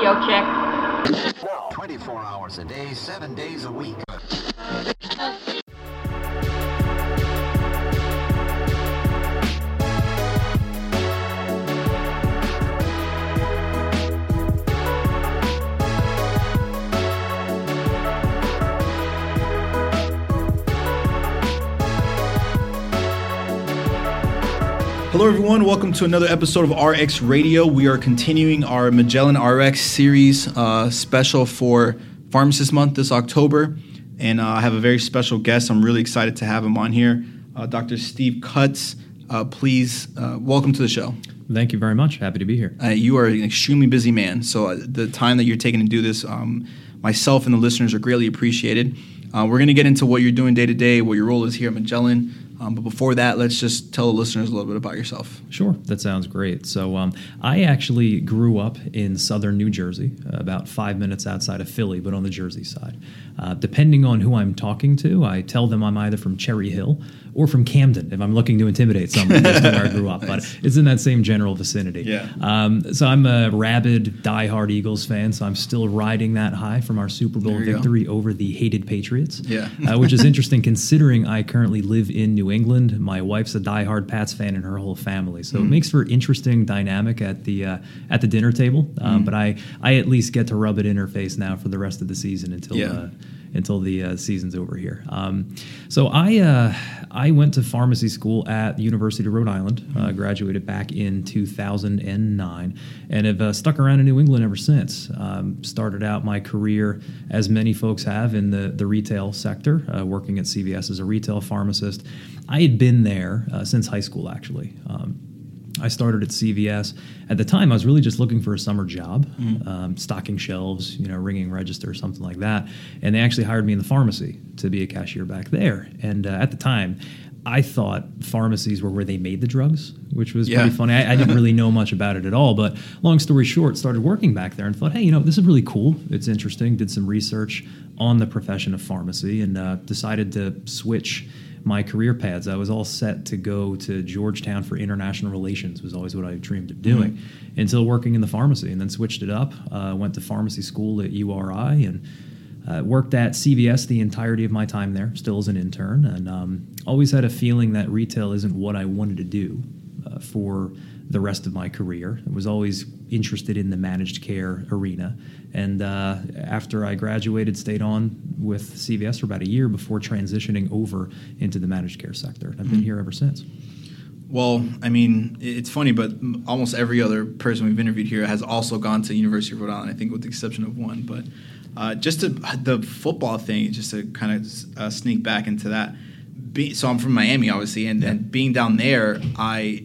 radio chick. 24 hours a day, 7 days a week. Hello, everyone. Welcome to another episode of RX Radio. We are continuing our Magellan RX series uh, special for Pharmacist Month this October. And uh, I have a very special guest. I'm really excited to have him on here, uh, Dr. Steve Cutts. Uh, please, uh, welcome to the show. Thank you very much. Happy to be here. Uh, you are an extremely busy man, so uh, the time that you're taking to do this, um, myself and the listeners are greatly appreciated. Uh, we're going to get into what you're doing day to day, what your role is here at Magellan. Um, but before that, let's just tell the listeners a little bit about yourself. Sure, that sounds great. So, um, I actually grew up in southern New Jersey, uh, about five minutes outside of Philly, but on the Jersey side. Uh, depending on who I'm talking to, I tell them I'm either from Cherry Hill or from Camden if I'm looking to intimidate someone where I grew up. But it's in that same general vicinity. Yeah. Um, so, I'm a rabid, diehard Eagles fan, so I'm still riding that high from our Super Bowl you go. victory over the hated Patriots. Yeah. uh, which is interesting considering I currently live in New England. My wife's a diehard Pats fan, and her whole family. So it makes for interesting dynamic at the uh, at the dinner table. Um, But I I at least get to rub it in her face now for the rest of the season until. Yeah. Uh, until the uh, season's over here. Um, so I uh, I went to pharmacy school at the University of Rhode Island. Uh, graduated back in 2009, and have uh, stuck around in New England ever since. Um, started out my career as many folks have in the the retail sector, uh, working at CVS as a retail pharmacist. I had been there uh, since high school, actually. Um, I started at CVS. At the time, I was really just looking for a summer job, um, stocking shelves, you know, ringing register, something like that. And they actually hired me in the pharmacy to be a cashier back there. And uh, at the time, I thought pharmacies were where they made the drugs, which was Yeah. pretty funny. I, I didn't really know much about it at all. But long story short, started working back there and thought, hey, you know, this is really cool. It's interesting. Did some research on the profession of pharmacy and uh, decided to switch my career paths. I was all set to go to Georgetown for international relations. Was always what I dreamed of doing until working in the pharmacy, and then switched it up. Uh, went to pharmacy school at URI and. Uh, worked at CVS the entirety of my time there, still as an intern, and um, always had a feeling that retail isn't what I wanted to do uh, for the rest of my career. It was always interested in the managed care arena. And uh, after I graduated, stayed on with CVS for about a year before transitioning over into the managed care sector. And I've been here ever since. Well, I mean, it's funny, but almost every other person we've interviewed here has also gone to University of Rhode Island. I think, with the exception of one. But uh, just to, the football thing, just to kind of uh, sneak back into that. Be, so I'm from Miami, obviously, and, and being down there, I,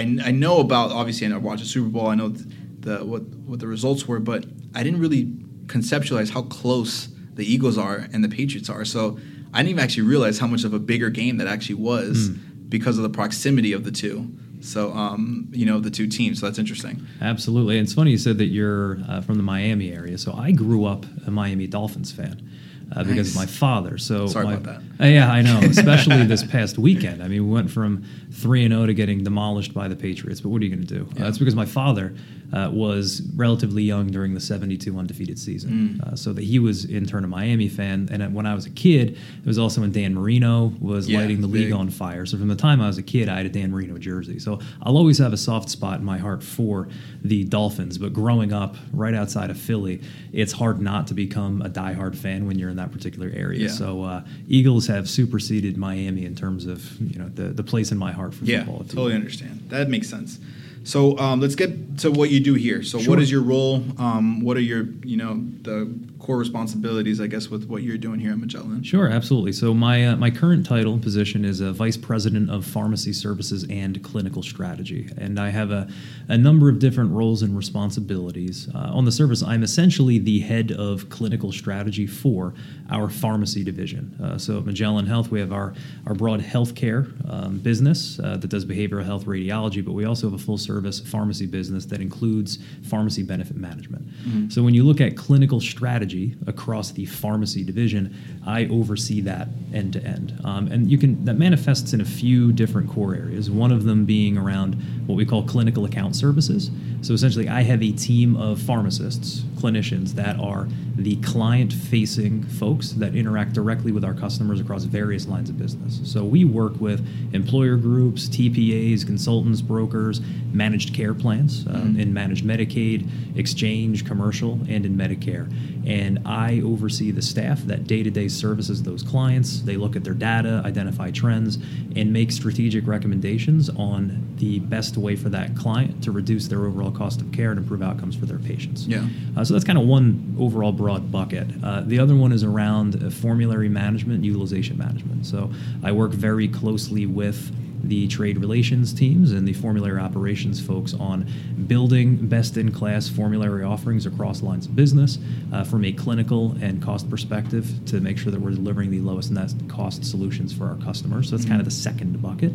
I I know about obviously, I watched the Super Bowl. I know th- the what what the results were, but I didn't really conceptualize how close the Eagles are and the Patriots are. So I didn't even actually realize how much of a bigger game that actually was because of the proximity of the two. So, um, you know, the two teams. So that's interesting. Absolutely. And it's funny you said that you're uh, from the Miami area. So I grew up a Miami Dolphins fan. Uh, because of my father. So Sorry my- about that. Uh, yeah, I know. Especially this past weekend. I mean, we went from three and zero to getting demolished by the Patriots. But what are you going to do? Uh, it's because my father uh, was relatively young during the '72 undefeated season, Mm. uh, so that he was in turn a Miami fan. And when I was a kid, it was also when Dan Marino was Yeah, lighting the league on fire. So from the time I was a kid, I had a Dan Marino jersey. So I'll always have a soft spot in my heart for the Dolphins. But growing up right outside of Philly, it's hard not to become a diehard fan when you're in that particular area. Yeah. So uh, Eagles have superseded Miami in terms of you know the the place in my heart for Yeah, football. you totally understand. That makes sense. So um, let's get to what you do here. So, Sure. what is your role? Um, what are your, you know, the core responsibilities, I guess, with what you're doing here at Magellan? Sure, absolutely. So my uh, my current title and position is a vice president of pharmacy services and clinical strategy, and I have a, a number of different roles and responsibilities. Uh, on the service, I'm essentially the head of clinical strategy for our pharmacy division. Uh, so at Magellan Health, we have our our broad healthcare um, business uh, that does behavioral health radiology, but we also have a full service pharmacy business that includes pharmacy benefit management. So when you look at clinical strategy strategy across the pharmacy division, I oversee that end to end. Um, and you can that manifests in a few different core areas. One of them being around what we call clinical account services. So essentially, I have a team of pharmacists, clinicians that are the client-facing folks that interact directly with our customers across various lines of business. So we work with employer groups, TPAs, consultants, brokers, managed care plans um, in managed Medicaid, exchange, commercial, and in Medicare. And I oversee the staff that day to day services those clients. They look at their data, identify trends, and make strategic recommendations on the best way for that client to reduce their overall cost of care and improve outcomes for their patients. Yeah. Uh, so that's kind of one overall broad bucket. Uh, the other one is around formulary management, utilization management. So I work very closely with the trade relations teams and the formulary operations folks on building best in class formulary offerings across lines of business uh, from a clinical and cost perspective to make sure that we're delivering the lowest net cost solutions for our customers. So that's kind of the second bucket.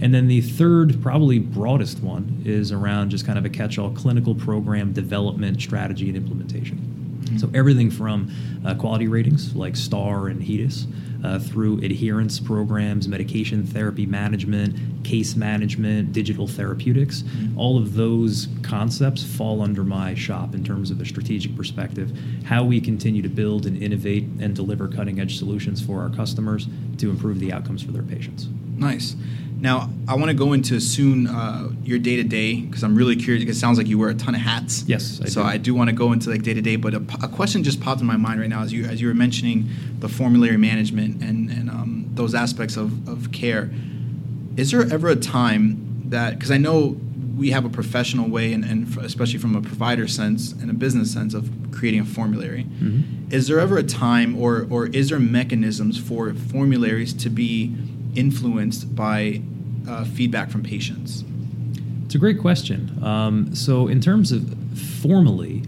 And then the third, probably broadest one, is around just kind of a catch all clinical program development strategy and implementation. So everything from uh, quality ratings like STAR and HEDIS uh, through adherence programs, medication therapy management, case management, digital therapeutics, all of those concepts fall under my shop in terms of a strategic perspective. How we continue to build and innovate and deliver cutting edge solutions for our customers to improve the outcomes for their patients. Nice. Now, I want to go into soon uh, your day to day because I'm really curious. Because it sounds like you wear a ton of hats. Yes, I so do. I do want to go into like day to day. But a, a question just popped in my mind right now as you as you were mentioning the formulary management and and um, those aspects of, of care. Is there ever a time that because I know we have a professional way and, and f- especially from a provider sense and a business sense of creating a formulary. Mm-hmm. Is there ever a time or or is there mechanisms for formularies to be influenced by uh, feedback from patients? It's a great question. Um, so, in terms of formally,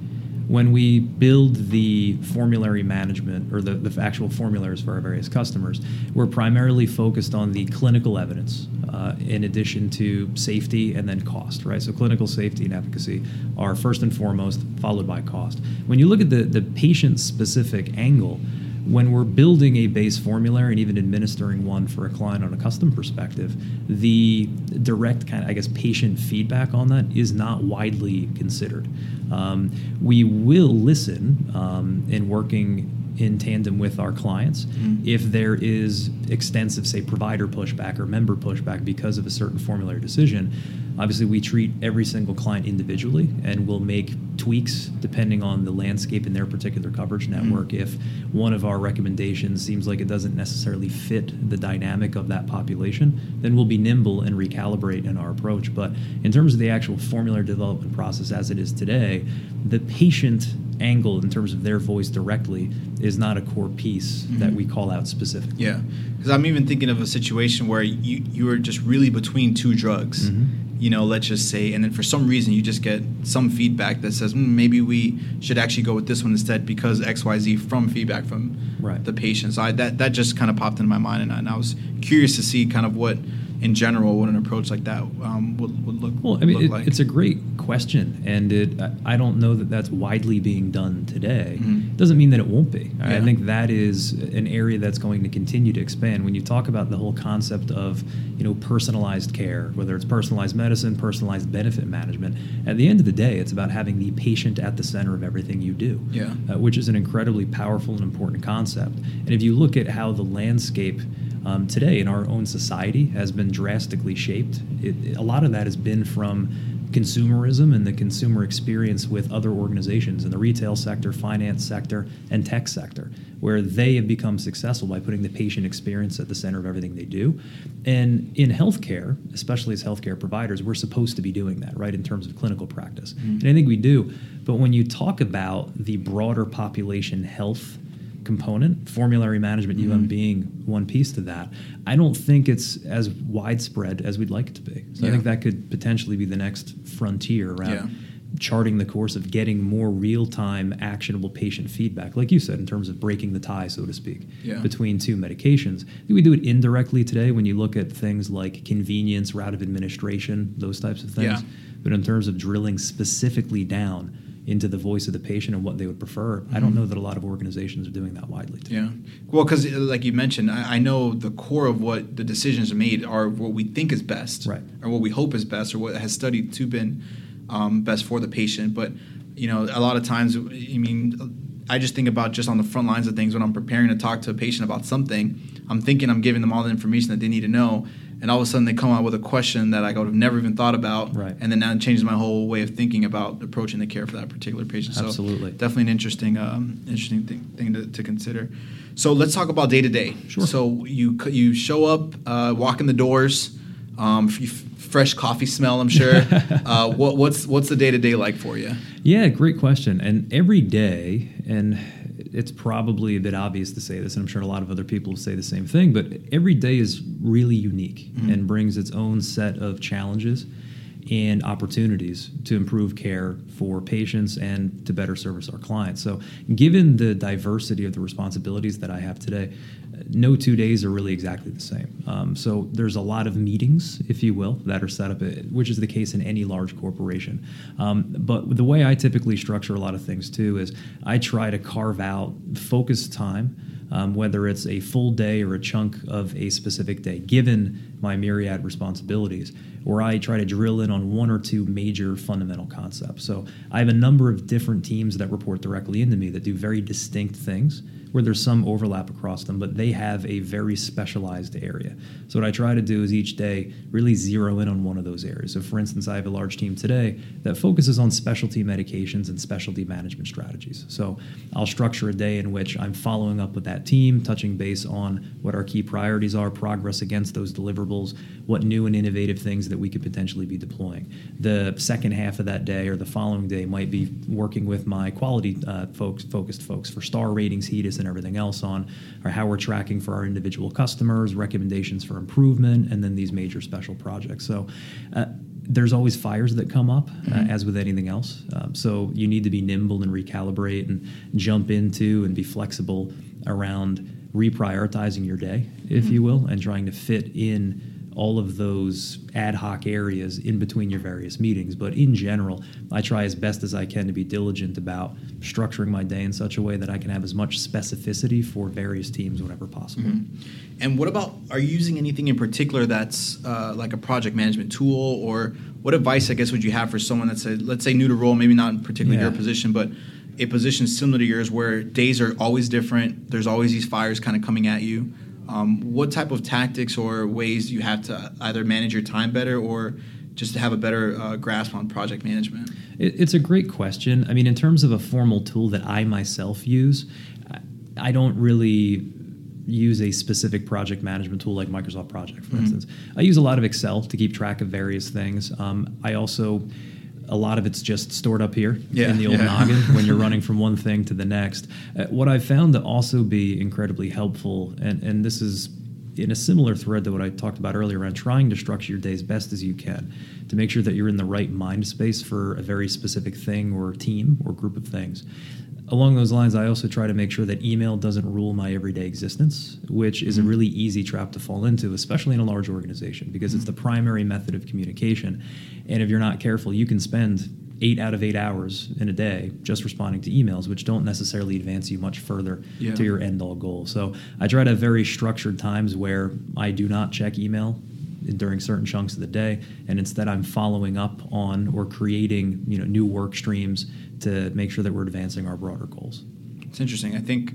when we build the formulary management or the, the actual formularies for our various customers, we're primarily focused on the clinical evidence uh, in addition to safety and then cost, right? So, clinical safety and efficacy are first and foremost, followed by cost. When you look at the, the patient specific angle, when we're building a base formulary and even administering one for a client on a custom perspective, the direct kind of, I guess, patient feedback on that is not widely considered. Um, we will listen um, in working in tandem with our clients if there is extensive, say, provider pushback or member pushback because of a certain formulary decision. Obviously, we treat every single client individually and we'll make tweaks depending on the landscape in their particular coverage hmm. network. If one of our recommendations seems like it doesn't necessarily fit the dynamic of that population, then we'll be nimble and recalibrate in our approach. But in terms of the actual formulary development process as it is today, the patient angle in terms of their voice directly is not a core piece hmm. that we call out specifically. Yeah, because I'm even thinking of a situation where you you are just really between two drugs. Mm-hmm. You know, let's just say, and then for some reason you just get some feedback that says mm, maybe we should actually go with this one instead because X Y Z from feedback from Right. the patient. So I, that that just kind of popped into my mind, and I, and I was curious to see kind of what, in general, what an approach like that um, would, would look. Well, I mean, it, like. it's a great question, and it, I- don't know that that's widely being done today. Mhm. Doesn't mean that it won't be. I think that is an area that's going to continue to expand. When you talk about the whole concept of, you know, personalized care, whether it's personalized medicine, personalized benefit management, at the end of the day, it's about having the patient at the center of everything you do. Yeah. Uh, which is an incredibly powerful and important concept. And if you look at how the landscape um, today in our own society has been drastically shaped, it, a lot of that has been from consumerism and the consumer experience with other organizations in the retail sector, finance sector, and tech sector, where they have become successful by putting the patient experience at the center of everything they do. And in healthcare, especially as healthcare providers, we're supposed to be doing that, right, in terms of clinical practice. And I think we do. But when you talk about the broader population health component, formulary management, UM being one piece to that, I don't think it's as widespread as we'd like it to be. So I think that could potentially be the next frontier around Yeah. charting the course of getting more real-time actionable patient feedback like you said in terms of breaking the tie so to speak Yeah. between two medications I think we do it indirectly today when you look at things like convenience route of administration those types of things Yeah. but in terms of drilling specifically down into the voice of the patient and what they would prefer. I don't know that a lot of organizations are doing that widely. Today. Yeah. Well, because like you mentioned, I, I know the core of what the decisions are made are what we think is best, Right. or what we hope is best, or what has studied to been um, best for the patient. But you know, a lot of times, I mean, I just think about just on the front lines of things when I'm preparing to talk to a patient about something. I'm thinking I'm giving them all the information that they need to know, and all of a sudden they come out with a question that I would have never even thought about, Right. and then that changes my whole way of thinking about approaching the care for that particular patient. So Absolutely. definitely an interesting, um, interesting thing, thing to, to consider. So let's talk about day to day. So you you show up, uh, walk in the doors, um, f- fresh coffee smell. I'm sure. uh, what, what's what's the day to day like for you? Yeah, great question. And every day, and it's probably a bit obvious to say this, and I'm sure a lot of other people say the same thing, but every day is really unique and brings its own set of challenges and opportunities to improve care for patients and to better service our clients. So, given the diversity of the responsibilities that I have today, no two days are really exactly the same. Um, so there's a lot of meetings, if you will, that are set up, uh, which is the case in any large corporation. Um, but the way I typically structure a lot of things too is I try to carve out focused time. Um, whether it's a full day or a chunk of a specific day, given my myriad responsibilities, where I try to drill in on one or two major fundamental concepts. So I have a number of different teams that report directly into me that do very distinct things where there's some overlap across them, but they have a very specialized area. So what I try to do is each day really zero in on one of those areas. So for instance, I have a large team today that focuses on specialty medications and specialty management strategies. So I'll structure a day in which I'm following up with that team, touching base on what our key priorities are, progress against those deliverables, what new and innovative things that we could potentially be deploying. The second half of that day or the following day might be working with my quality uh, folks, focused folks for star ratings, HEDIS, and everything else on or how we're tracking for our individual customers, recommendations for improvement, and then these major special projects. So. Uh, there's always fires that come up, uh, as with anything else. Um, so you need to be nimble and recalibrate and jump into and be flexible around reprioritizing your day, if you will, and trying to fit in all of those ad hoc areas in between your various meetings. But in general, I try as best as I can to be diligent about structuring my day in such a way that I can have as much specificity for various teams whenever possible. And what about are you using anything in particular that's uh, like a project management tool, or what advice I guess would you have for someone that's a, let's say new to role, maybe not in particularly your position, but a position similar to yours where days are always different. There's always these fires kind of coming at you. Um, what type of tactics or ways you have to either manage your time better or just to have a better uh, grasp on project management? It, it's a great question. I mean, in terms of a formal tool that I myself use, I, I don't really use a specific project management tool like Microsoft Project, for instance. I use a lot of Excel to keep track of various things. Um, I also a lot of it's just stored up here Yeah, in the old yeah. noggin when you're running from one thing to the next. Uh, what I've found to also be incredibly helpful, and, and this is in a similar thread to what I talked about earlier around trying to structure your day as best as you can to make sure that you're in the right mind space for a very specific thing or team or group of things. Along those lines, I also try to make sure that email doesn't rule my everyday existence, which is a mm-hmm. really easy trap to fall into, especially in a large organization, because it's the mm-hmm. primary method of communication. And if you're not careful, you can spend eight out of eight hours in a day just responding to emails, which don't necessarily advance you much further Yeah. to your end all goal. So I try to have very structured times where I do not check email during certain chunks of the day, and instead I'm following up on or creating you know new work streams to make sure that we're advancing our broader goals. It's interesting. I think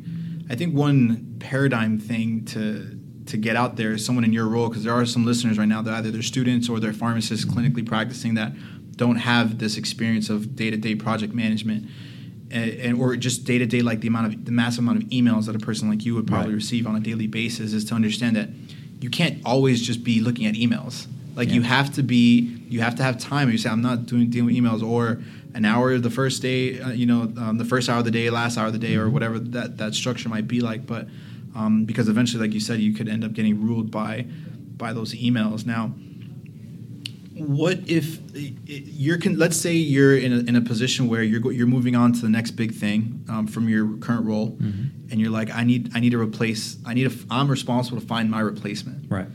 I think one paradigm thing to to get out there is someone in your role because there are some listeners right now that either they're students or they're pharmacists clinically practicing that don't have this experience of day-to-day project management and, and or just day-to-day like the amount of the massive amount of emails that a person like you would probably Right. receive on a daily basis is to understand that you can't always just be looking at emails like you have to be you have to have time you say i'm not doing dealing with emails or an hour the first day uh, you know um, the first hour of the day last hour of the day or whatever that that structure might be like but um, because eventually like you said you could end up getting ruled by by those emails. Now what if you're con- let's say you're in a, in a position where you're go- you're moving on to the next big thing um, from your current role and you're like i need i need to replace i need f- i'm responsible to find my replacement. Right.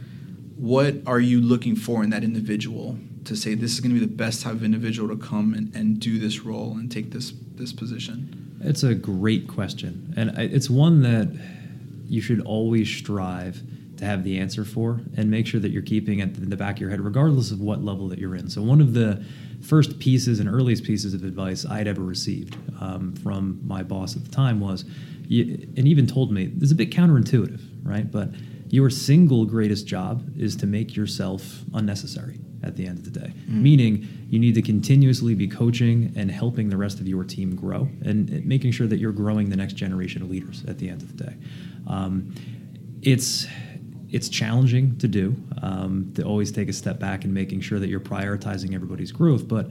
what are you looking for in that individual to say this is going to be the best type of individual to come and, and do this role and take this this position? It's a great question, and it's one that you should always strive to have the answer for, and make sure that you're keeping it in the back of your head, regardless of what level that you're in. So one of the first pieces and earliest pieces of advice I'd ever received um, from my boss at the time was, and even told me this is a bit counterintuitive, right? But your single greatest job is to make yourself unnecessary at the end of the day. Meaning, you need to continuously be coaching and helping the rest of your team grow and and making sure that you're growing the next generation of leaders at the end of the day. Um, it's it's challenging to do um, to always take a step back and making sure that you're prioritizing everybody's growth. But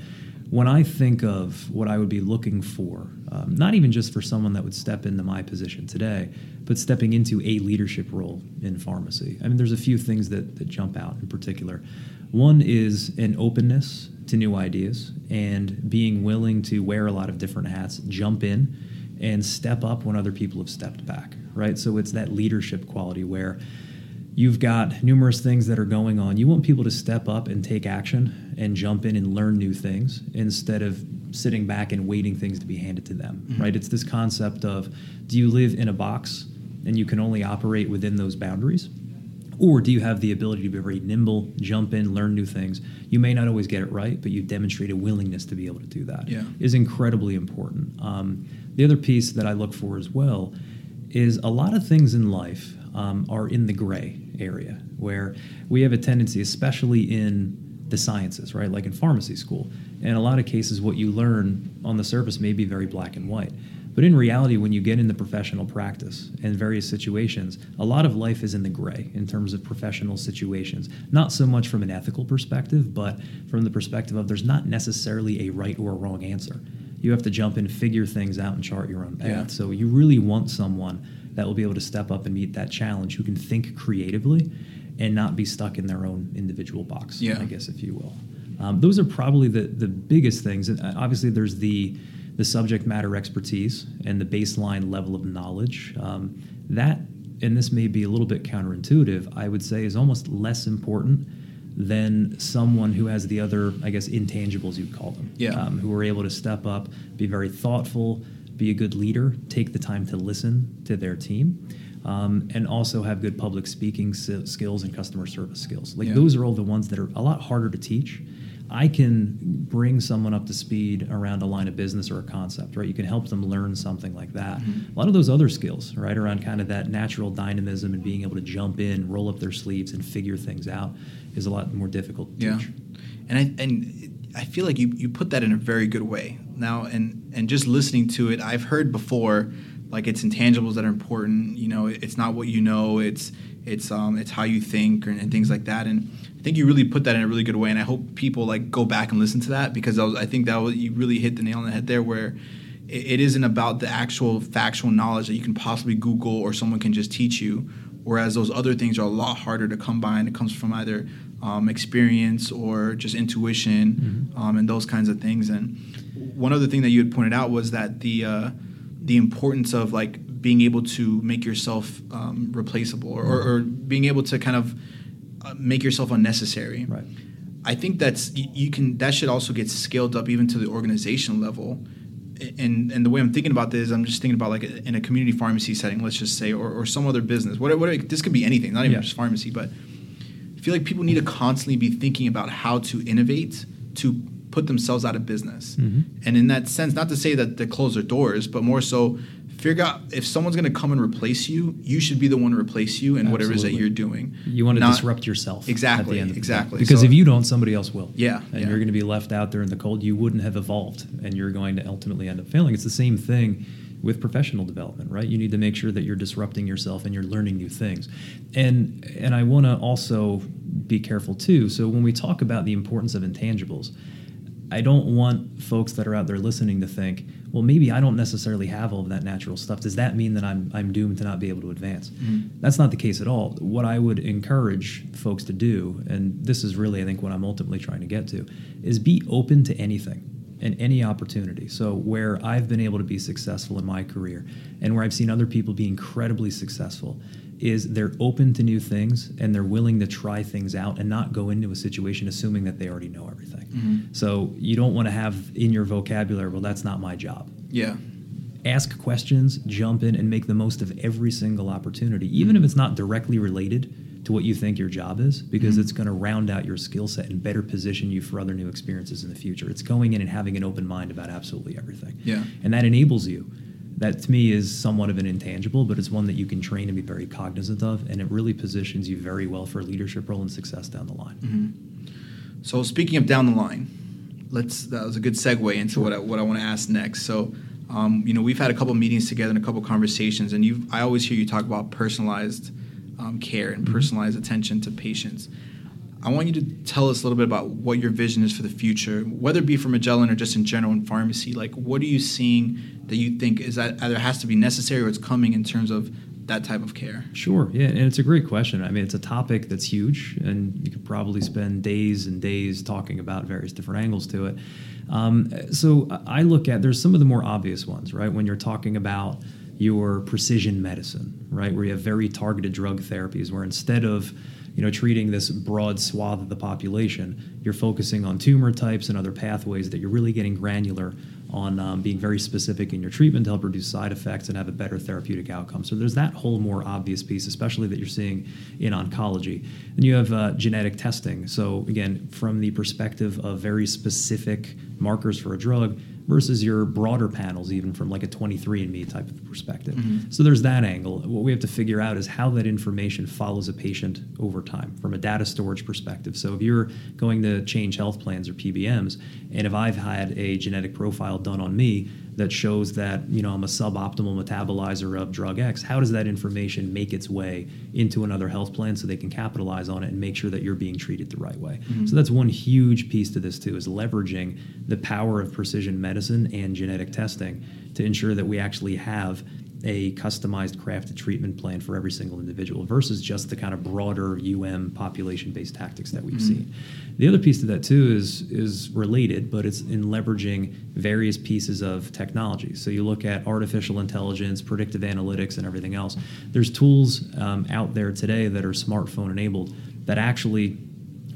when I think of what I would be looking for, um, not even just for someone that would step into my position today, but stepping into a leadership role in pharmacy, I mean, there's a few things that, that jump out in particular. One is an openness to new ideas and being willing to wear a lot of different hats, jump in, and step up when other people have stepped back, right? So it's that leadership quality where you've got numerous things that are going on. You want people to step up and take action and jump in and learn new things instead of sitting back and waiting things to be handed to them, right? It's this concept of do you live in a box and you can only operate within those boundaries? Or do you have the ability to be very nimble, jump in, learn new things? You may not always get it right, but you demonstrate a willingness to be able to do that. Yeah. Is incredibly important. Um, the other piece that I look for as well is a lot of things in life um, are in the gray area where we have a tendency, especially in the sciences, right? Like in pharmacy school. In a lot of cases, what you learn on the surface may be very black and white. But in reality, when you get into professional practice and various situations, a lot of life is in the gray in terms of professional situations. Not so much from an ethical perspective, but from the perspective of there's not necessarily a right or a wrong answer. You have to jump in, figure things out, and chart your own path. Yeah. So you really want someone that will be able to step up and meet that challenge, who can think creatively and not be stuck in their own individual box, Yeah. I guess, if you will. Um, those are probably the, the biggest things. And uh, obviously, there's the the subject matter expertise and the baseline level of knowledge. Um, that, and this may be a little bit counterintuitive, I would say is almost less important than someone who has the other, I guess, intangibles you'd call them. Yeah. Um, who are able to step up, be very thoughtful, be a good leader, take the time to listen to their team. Um, and also have good public speaking s- skills and customer service skills. Like Yeah. those are all the ones that are a lot harder to teach. I can bring someone up to speed around a line of business or a concept, right? You can help them learn something like that. Mm-hmm. A lot of those other skills, right, around kind of that natural dynamism and being able to jump in, roll up their sleeves, and figure things out is a lot more difficult to Yeah, teach. and I and I feel like you you put that in a very good way now, and and just listening to it, I've heard before, like it's intangibles that are important. You know, it's not what you know, it's it's um it's how you think and, and things like that. And I think you really put that in a really good way, and I hope people like go back and listen to that because I, was, I think that was, you really hit the nail on the head there where. It it isn't about the actual factual knowledge that you can possibly Google or someone can just teach you, whereas those other things are a lot harder to come by and it comes from either um, experience or just intuition um, and those kinds of things and one other thing that you had pointed out was that the uh, the importance of like being able to make yourself um, replaceable or, or, or being able to kind of uh, make yourself unnecessary Right. I think that's you, you can that should also get scaled up even to the organization level. And and the way I'm thinking about this, I'm just thinking about like in a community pharmacy setting, let's just say, or, or some other business. Whatever, whatever this could be anything, not even Yeah. just pharmacy, but I feel like people need to constantly be thinking about how to innovate to put themselves out of business. Mhm. And in that sense, not to say that they close their doors, but more so figure out if someone's going to come and replace you, you should be the one to replace you in whatever it is that you're doing. You want to Not- disrupt yourself. at Exactly, the end of the exactly. Because So- if you don't, somebody else will. Yeah, And yeah. you're going to be left out there in the cold. You wouldn't have evolved, and you're going to ultimately end up failing. It's the same thing with professional development, right? You need to make sure that you're disrupting yourself and you're learning new things. And and I want to also be careful too. So when we talk about the importance of intangibles, I don't want folks that are out there listening to think, well, maybe I don't necessarily have all of that natural stuff. Does that mean that I'm I'm doomed to not be able to advance? Mm-hmm. That's not the case at all. What I would encourage folks to do, and this is really I think what I'm ultimately trying to get to, is be open to anything and any opportunity. So where I've been able to be successful in my career and where I've seen other people be incredibly successful is they're open to new things and they're willing to try things out and not go into a situation assuming that they already know everything. Mm-hmm. So you don't want to have in your vocabulary, well, that's not my job. Yeah. Ask questions, jump in, and make the most of every single opportunity, even if it's not directly related to what you think your job is, because it's going to round out your skill set and better position you for other new experiences in the future. It's going in and having an open mind about absolutely everything. Yeah. And that enables you. That to me is somewhat of an intangible, but it's one that you can train and be very cognizant of, and it really positions you very well for a leadership role and success down the line. So speaking of down the line, let's that was a good segue into what I, what I want to ask next. So, um, you know, we've had a couple meetings together and a couple conversations, and you I always hear you talk about personalized um, care and personalized attention to patients. I want you to tell us a little bit about what your vision is for the future, whether it be for Magellan or just in general in pharmacy. Like, what are you seeing that you think is that either has to be necessary or it's coming in terms of that type of care? Sure, yeah, and it's a great question. I mean, it's a topic that's huge, and you could probably spend days and days talking about various different angles to it. Um, so I look at there's some of the more obvious ones, right? When you're talking about your precision medicine, right, where you have very targeted drug therapies, where instead of you know treating this broad swath of the population, you're focusing on tumor types and other pathways that you're really getting granular on um, being very specific in your treatment to help reduce side effects and have a better therapeutic outcome. So there's that whole more obvious piece, especially that you're seeing in oncology. And you have uh, genetic testing. So again, from the perspective of very specific markers for a drug versus your broader panels, even from like a 23andMe type of perspective. Mm-hmm. So there's that angle. What we have to figure out is how that information follows a patient over time from a data storage perspective. So if you're going to change health plans or PBMs, and if I've had a genetic profile done on me that shows that you know I'm a suboptimal metabolizer of drug X, how does that information make its way into another health plan so they can capitalize on it and make sure that you're being treated the right way? Mm-hmm. So that's one huge piece to this too is leveraging the power of precision medicine and genetic testing to ensure that we actually have a customized crafted treatment plan for every single individual versus just the kind of broader UM population based tactics that we've seen. The other piece to that too is is related, but it's in leveraging various pieces of technology. So you look at artificial intelligence, predictive analytics, and everything else. There's tools um, out there today that are smartphone enabled that actually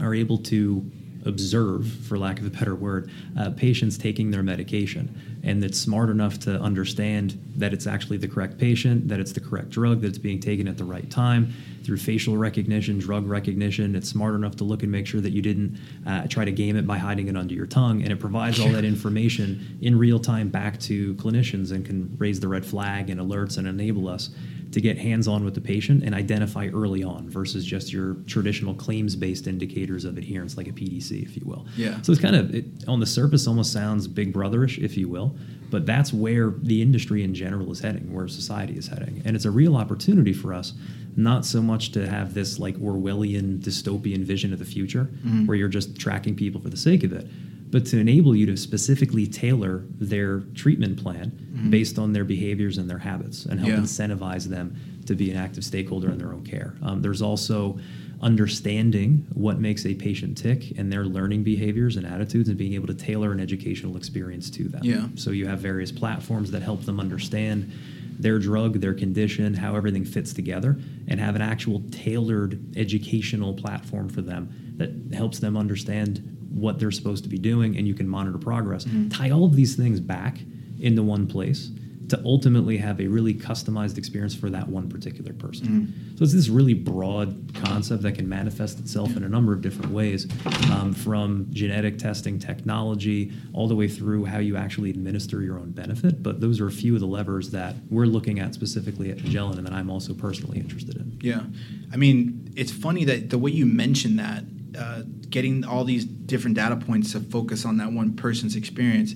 are able to observe, for lack of a better word, uh, patients taking their medication, and that's smart enough to understand that it's actually the correct patient, that it's the correct drug, that it's being taken at the right time through facial recognition, drug recognition. It's smart enough to look and make sure that you didn't uh, try to game it by hiding it under your tongue, and it provides all that information in real time back to clinicians and can raise the red flag and alerts and enable us to get hands on with the patient and identify early on versus just your traditional claims based indicators of adherence, like a PDC, if you will. Yeah. So it's kind of, it, on the surface, almost sounds big brotherish, if you will, but that's where the industry in general is heading, where society is heading. And it's a real opportunity for us, not so much to have this like Orwellian dystopian vision of the future mm-hmm. where you're just tracking people for the sake of it but to enable you to specifically tailor their treatment plan based on their behaviors and their habits and help Yeah. incentivize them to be an active stakeholder in their own care. Um, there's also understanding what makes a patient tick and their learning behaviors and attitudes and being able to tailor an educational experience to them. Yeah. So you have various platforms that help them understand their drug, their condition, how everything fits together, and have an actual tailored educational platform for them that helps them understand what they're supposed to be doing and you can monitor progress. Tie all of these things back into one place to ultimately have a really customized experience for that one particular person. So it's this really broad concept that can manifest itself in a number of different ways, um, from genetic testing technology all the way through how you actually administer your own benefit. But those are a few of the levers that we're looking at specifically at Magellan and that I'm also personally interested in. Yeah, I mean, it's funny that the way you mentioned that, uh, getting all these different data points to focus on that one person's experience.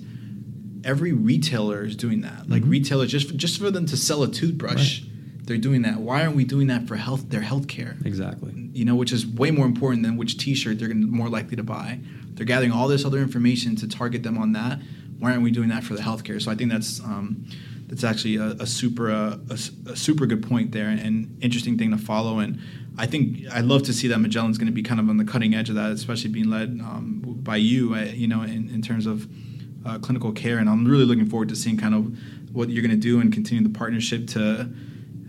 Every retailer is doing that. Like retailers, just for, just for them to sell a toothbrush, they're doing that. Why aren't we doing that for health? Their healthcare, Exactly. you know, which is way more important than which T-shirt they're gonna, more likely to buy. They're gathering all this other information to target them on that. Why aren't we doing that for the healthcare? So I think that's um, that's actually a, a super uh, a, a super good point there and interesting thing to follow. And I think I'd love to see that Magellan's going to be kind of on the cutting edge of that, especially being led um, by you, uh, you know, in, in terms of uh, clinical care. And I'm really looking forward to seeing kind of what you're going to do and continue the partnership to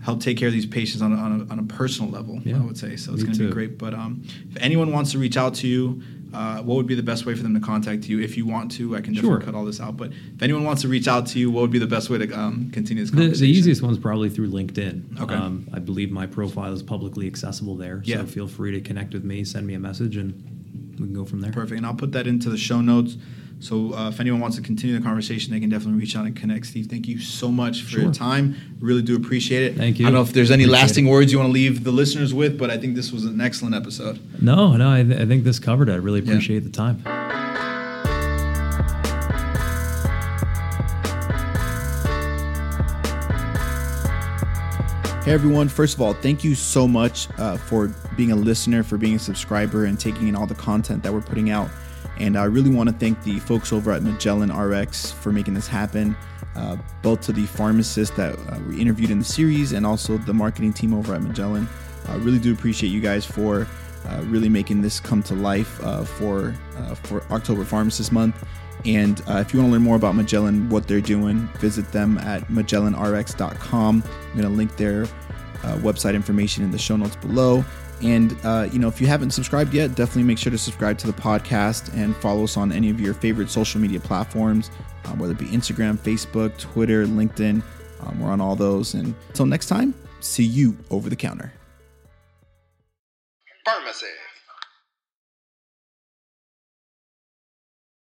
help take care of these patients on a, on a, on a personal level. Yeah. I would say so. It's going to be great. But um, if anyone wants to reach out to you, uh, what would be the best way for them to contact you? If you want to, I can definitely Sure. cut all this out. But if anyone wants to reach out to you, what would be the best way to um, continue this The, conversation? the easiest one's probably through LinkedIn. Okay. Um, I believe my profile is publicly accessible there. Yeah. So feel free to connect with me, send me a message, and we can go from there. Perfect. And I'll put that into the show notes. So uh, if anyone wants to continue the conversation, they can definitely reach out and connect. Steve, thank you so much for your time. Really do appreciate it. Thank you. I don't know if there's any Appreciate lasting it. words you want to leave the listeners with, but I think this was an excellent episode. No, no, I, th- I think this covered it. I really Yeah. appreciate the time. Hey everyone, first of all, thank you so much uh, for being a listener, for being a subscriber, and taking in all the content that we're putting out. And I really want to thank the folks over at Magellan RX for making this happen, uh, both to the pharmacists that uh, we interviewed in the series and also the marketing team over at Magellan. I really do appreciate you guys for uh, really making this come to life uh, for uh, for October Pharmacist Month. And uh, if you want to learn more about Magellan, what they're doing, visit them at magellanrx.com. I'm going to link their website information in the show notes below. And uh, you know, if you haven't subscribed yet, definitely make sure to subscribe to the podcast and follow us on any of your favorite social media platforms, um, whether it be Instagram, Facebook, Twitter, LinkedIn. Um, we're on all those. And until next time, see you over the counter. Pharmacy.